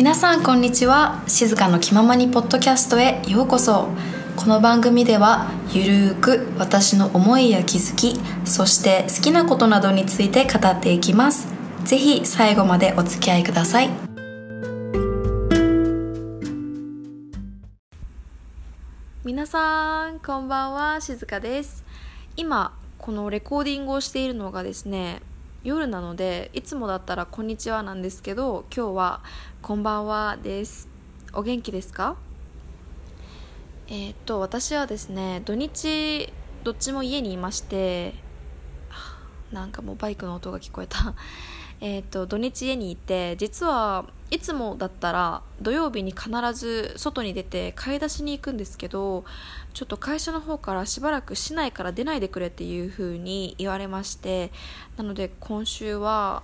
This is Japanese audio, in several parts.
皆さんこんにちは。静かの気ままにポッドキャストへようこそ。この番組ではゆるーく私の思いや気づきそして好きなことなどについて語っていきます。ぜひ最後までお付き合いください。皆さんこんばんは。静香です。今このレコーディングをしているのがですね夜なのでいつもだったら「こんにちは」なんですけど今日は「こんばんは」です。お元気ですか？えー、っと私はですね土日どっちも家にいましてなんかもうバイクの音が聞こえた。えっと土日家にいて実はいつもだったら土曜日に必ず外に出て買い出しに行くんですけどちょっと会社の方からしばらく市内から出ないでくれっていう風に言われましてなので今週は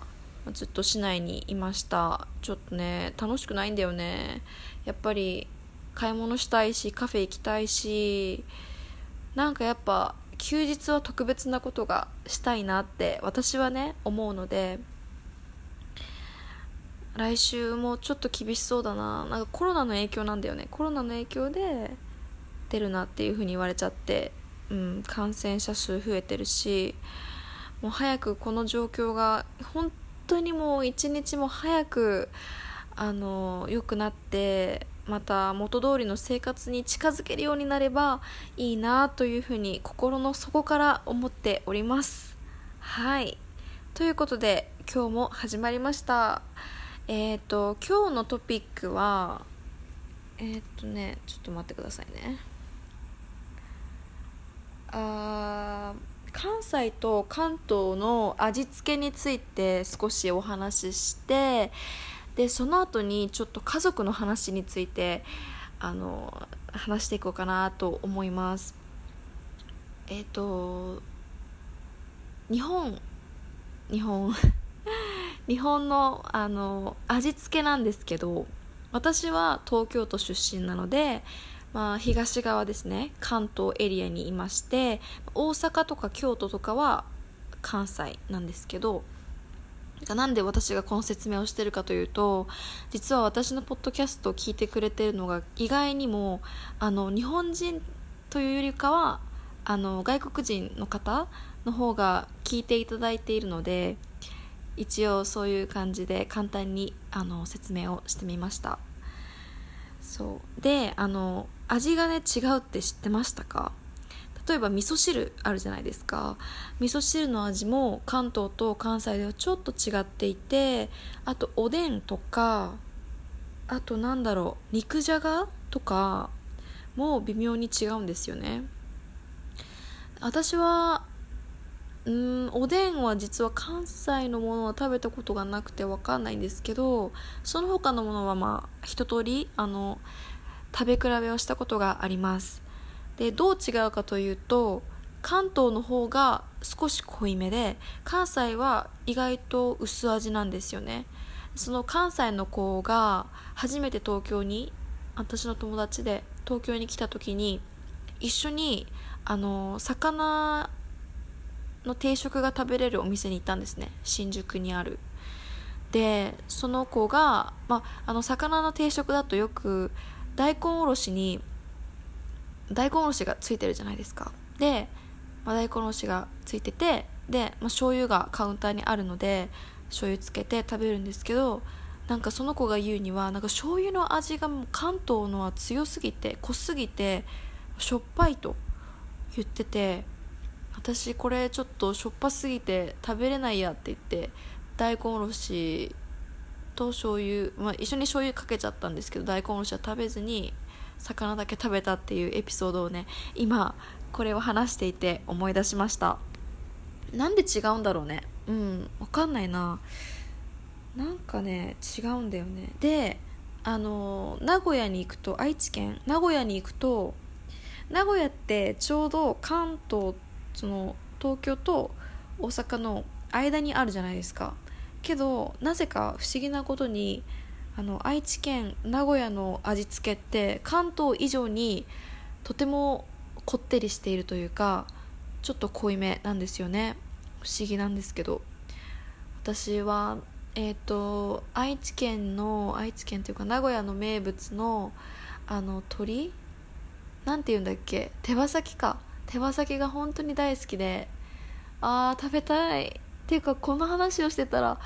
ずっと市内にいました。ちょっとね楽しくないんだよね。やっぱり買い物したいしカフェ行きたいしなんかやっぱ休日は特別なことがしたいなって私はね思うので来週もちょっと厳しそうだな。なんかコロナの影響なんだよね。コロナの影響で出るなっていう風に言われちゃって、うん、感染者数増えてるし。もう早くこの状況が本当にもう一日も早くあの良くなってまた元通りの生活に近づけるようになればいいなというふうに心の底から思っております。はい。ということで今日も始まりました。えっ、ー、と今日のトピックはえっ、ー、とねちょっと待ってくださいね。あ関西と関東の味付けについて少しお話ししてでその後にちょっと家族の話についてあの話していこうかなと思います。えっ、ー、と日本日本。日本のあの味付けなんですけど私は東京都出身なので、まあ、東側ですね関東エリアにいまして大阪とか京都とかは関西なんですけどなんで私がこの説明をしてるかというと実は私のポッドキャストを聞いてくれてるのが意外にもあの日本人というよりかはあの外国人の方の方が聞いていただいているので一応そういう感じで簡単にあの説明をしてみました。そう。であの味がね違うって知ってましたか？例えば味噌汁あるじゃないですか。味噌汁の味も関東と関西ではちょっと違っていてあとおでんとかあとなんだろう肉じゃがとかも微妙に違うんですよね。私はうんおでんは実は関西のものは食べたことがなくて分かんないんですけどその他のものはまあ一通りあの食べ比べをしたことがあります。でどう違うかというと関東の方が少し濃いめで関西は意外と薄味なんですよね。その関西の子が初めて東京に私の友達で東京に来た時に一緒にあの魚の定食が食べれるお店に行ったんですね。新宿にある。でその子が、まあ、の魚の定食だとよく大根おろしに大根おろしがついてるじゃないですか。で、ま、大根おろしがついててで、まあ、醤油がカウンターにあるので醤油つけて食べるんですけどなんかその子が言うにはなんか醤油の味がもう関東のは強すぎて濃すぎてしょっぱいと言ってて私これちょっとしょっぱすぎて食べれないやって言って大根おろしと醤油、まあ、一緒に醤油かけちゃったんですけど大根おろしは食べずに魚だけ食べたっていうエピソードをね今これを話していて思い出しました。なんで違うんだろうね。うん分かんないな。なんかね違うんだよね。であの名古屋に行くと愛知県名古屋に行くと名古屋ってちょうど関東その東京と大阪の間にあるじゃないですか。けどなぜか不思議なことにあの愛知県名古屋の味付けって関東以上にとてもこってりしているというかちょっと濃いめなんですよね。不思議なんですけど。私はえっ、ー、と愛知県の愛知県というか名古屋の名物のあの鳥？なんて言うんだっけ？手羽先か。手羽先が本当に大好きであー食べたい。っていうかこの話をしてたら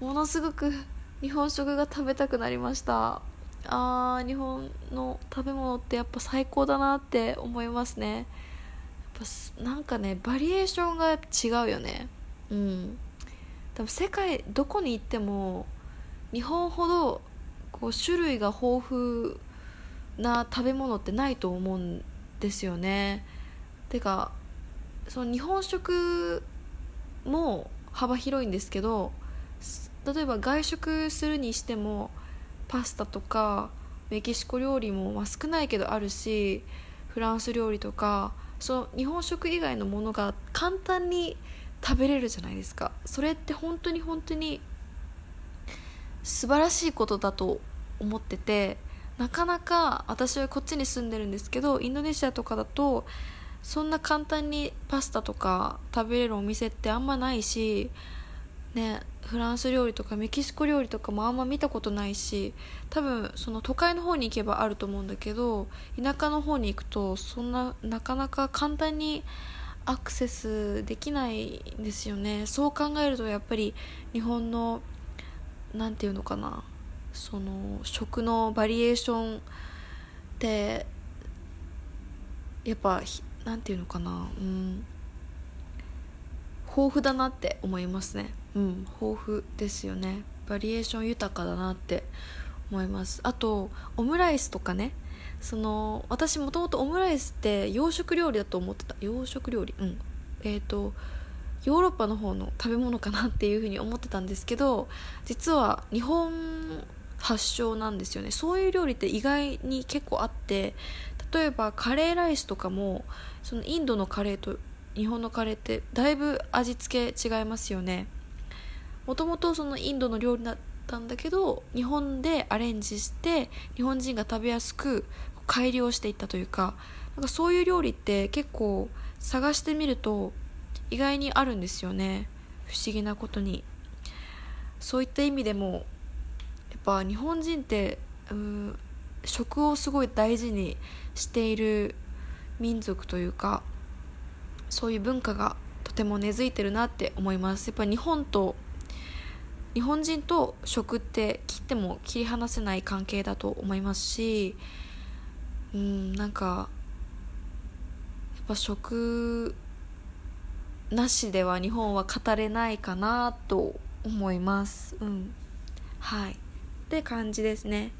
ものすごく日本食が食べたくなりました。あー日本の食べ物ってやっぱ最高だなって思いますね。やっぱなんかねバリエーションが違うよね。うん。多分世界どこに行っても日本ほどこう種類が豊富な食べ物ってないと思うんですよね。てかその日本食も幅広いんですけど例えば外食するにしてもパスタとかメキシコ料理も、まあ、少ないけどあるしフランス料理とかその日本食以外のものが簡単に食べれるじゃないですか。それって本当に本当に素晴らしいことだと思っててなかなか私はこっちに住んでるんですけどインドネシアとかだとそんな簡単にパスタとか食べれるお店ってあんまないしねフランス料理とかメキシコ料理とかもあんま見たことないし多分その都会の方に行けばあると思うんだけど田舎の方に行くとそんななかなか簡単にアクセスできないんですよね。そう考えるとやっぱり日本の何て言うのかなその食のバリエーションってやっぱ何て言うのかな。うん。豊富だなって思いますね。うん。豊富ですよね。バリエーション豊かだなって思います。あとオムライスとかね。その私もともとオムライスって洋食料理だと思ってた。洋食料理？うん。えっ、ー、とヨーロッパの方の食べ物かなっていうふうに思ってたんですけど実は日本発祥なんですよね。そういう料理って意外に結構あって例えばカレーライスとかもそのインドのカレーと日本のカレーってだいぶ味付け違いますよね。もともとそのインドの料理だったんだけど日本でアレンジして日本人が食べやすく改良していったというかなんかそういう料理って結構探してみると意外にあるんですよね。不思議なことに。そういった意味でもやっぱ日本人ってうん食をすごい大事にしている民族というかそういう文化がとても根付いてるなって思います。やっぱ日本と日本人と食って切っても切り離せない関係だと思いますしうんなんかやっぱ食なしでは日本は語れないかなと思います。うん。はい。って感じですね。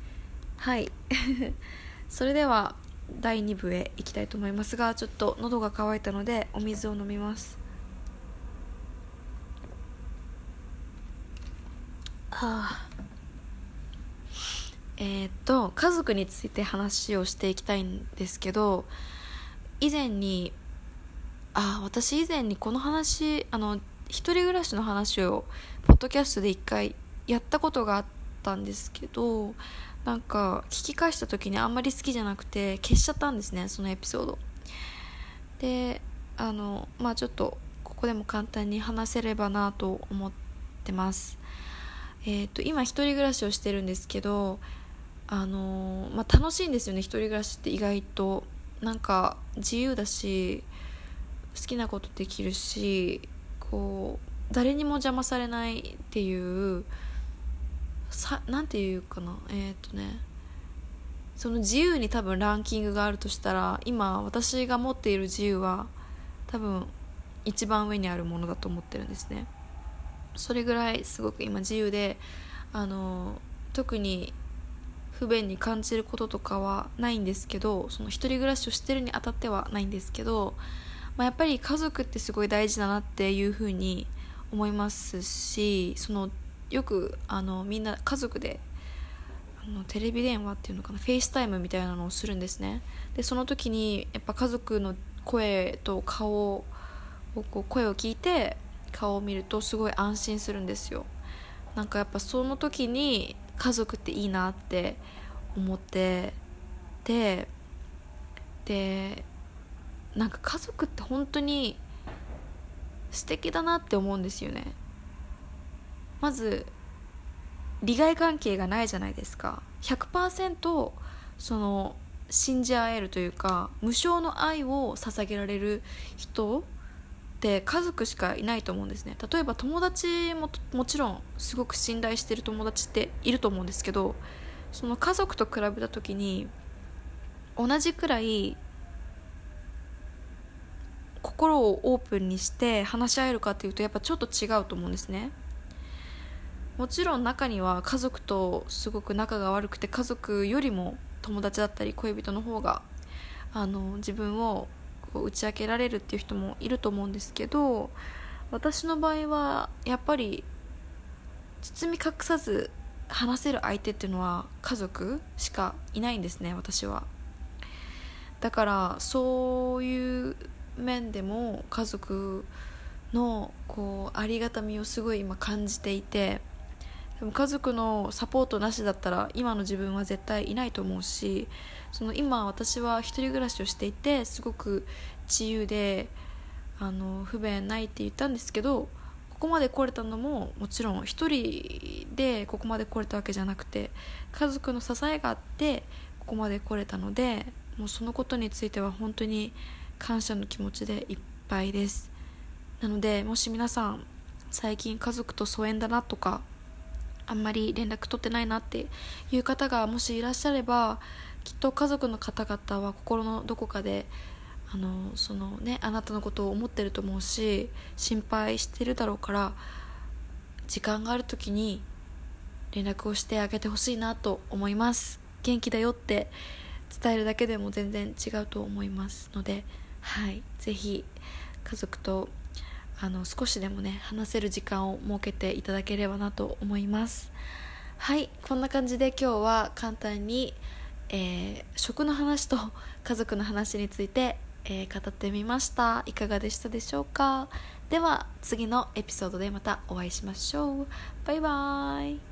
はい。それでは第2部へ行きたいと思いますがちょっと喉が渇いたのでお水を飲みます。はあ。えー、っと家族について話をしていきたいんですけど以前にあ私以前にこの話あの一人暮らしの話をポッドキャストで一回やったことがあったんですけどなんか聞き返した時にあんまり好きじゃなくて消しちゃったんですねそのエピソード。であのまあちょっとここでも簡単に話せればなと思ってます。えっ、ー、と今一人暮らしをしてるんですけどあのまあ楽しいんですよね一人暮らしって意外と。なんか自由だし好きなことできるしこう誰にも邪魔されないっていうさなんていうかな。えっ、とねその自由に多分ランキングがあるとしたら今私が持っている自由は多分一番上にあるものだと思ってるんですね。それぐらいすごく今自由であの特に不便に感じることとかはないんですけどその一人暮らしをしてるにあたってはないんですけど、まあ、やっぱり家族ってすごい大事だなっていうふうに思いますしそのよくあのみんな家族であのテレビ電話っていうのかなフェイスタイムみたいなのをするんですね。でその時にやっぱ家族の声と顔をこう声を聞いて顔を見るとすごい安心するんですよ。なんかやっぱその時に家族っていいなって思ってででなんか家族って本当に素敵だなって思うんですよね。まず利害関係がないじゃないですか。100%その信じ合えるというか無償の愛を捧げられる人って家族しかいないと思うんですね。例えば友達ももちろんすごく信頼してる友達っていると思うんですけどその家族と比べた時に同じくらい心をオープンにして話し合えるかっていうとやっぱちょっと違うと思うんですね。もちろん中には家族とすごく仲が悪くて家族よりも友達だったり恋人の方があの自分をこう打ち明けられるっていう人もいると思うんですけど私の場合はやっぱり包み隠さず話せる相手っていうのは家族しかいないんですね私は。だからそういう面でも家族のこうありがたみをすごい今感じていてでも家族のサポートなしだったら今の自分は絶対いないと思うしその今私は一人暮らしをしていてすごく自由であの不便ないって言ったんですけどここまで来れたのももちろん一人でここまで来れたわけじゃなくて家族の支えがあってここまで来れたのでもうそのことについては本当に感謝の気持ちでいっぱいです。なのでもし皆さん最近家族と疎遠だなとかあんまり連絡取ってないなっていう方がもしいらっしゃればきっと家族の方々は心のどこかであのそのねあなたのことを思ってると思うし心配してるだろうから時間がある時に連絡をしてあげてほしいなと思います。元気だよって伝えるだけでも全然違うと思いますのではい。是非家族とあの少しでもね話せる時間を設けていただければなと思います。はいこんな感じで今日は簡単に、えー、食の話と家族の話について、えー、語ってみました。いかがでしたでしょうか？では次のエピソードでまたお会いしましょう。バイバーイ。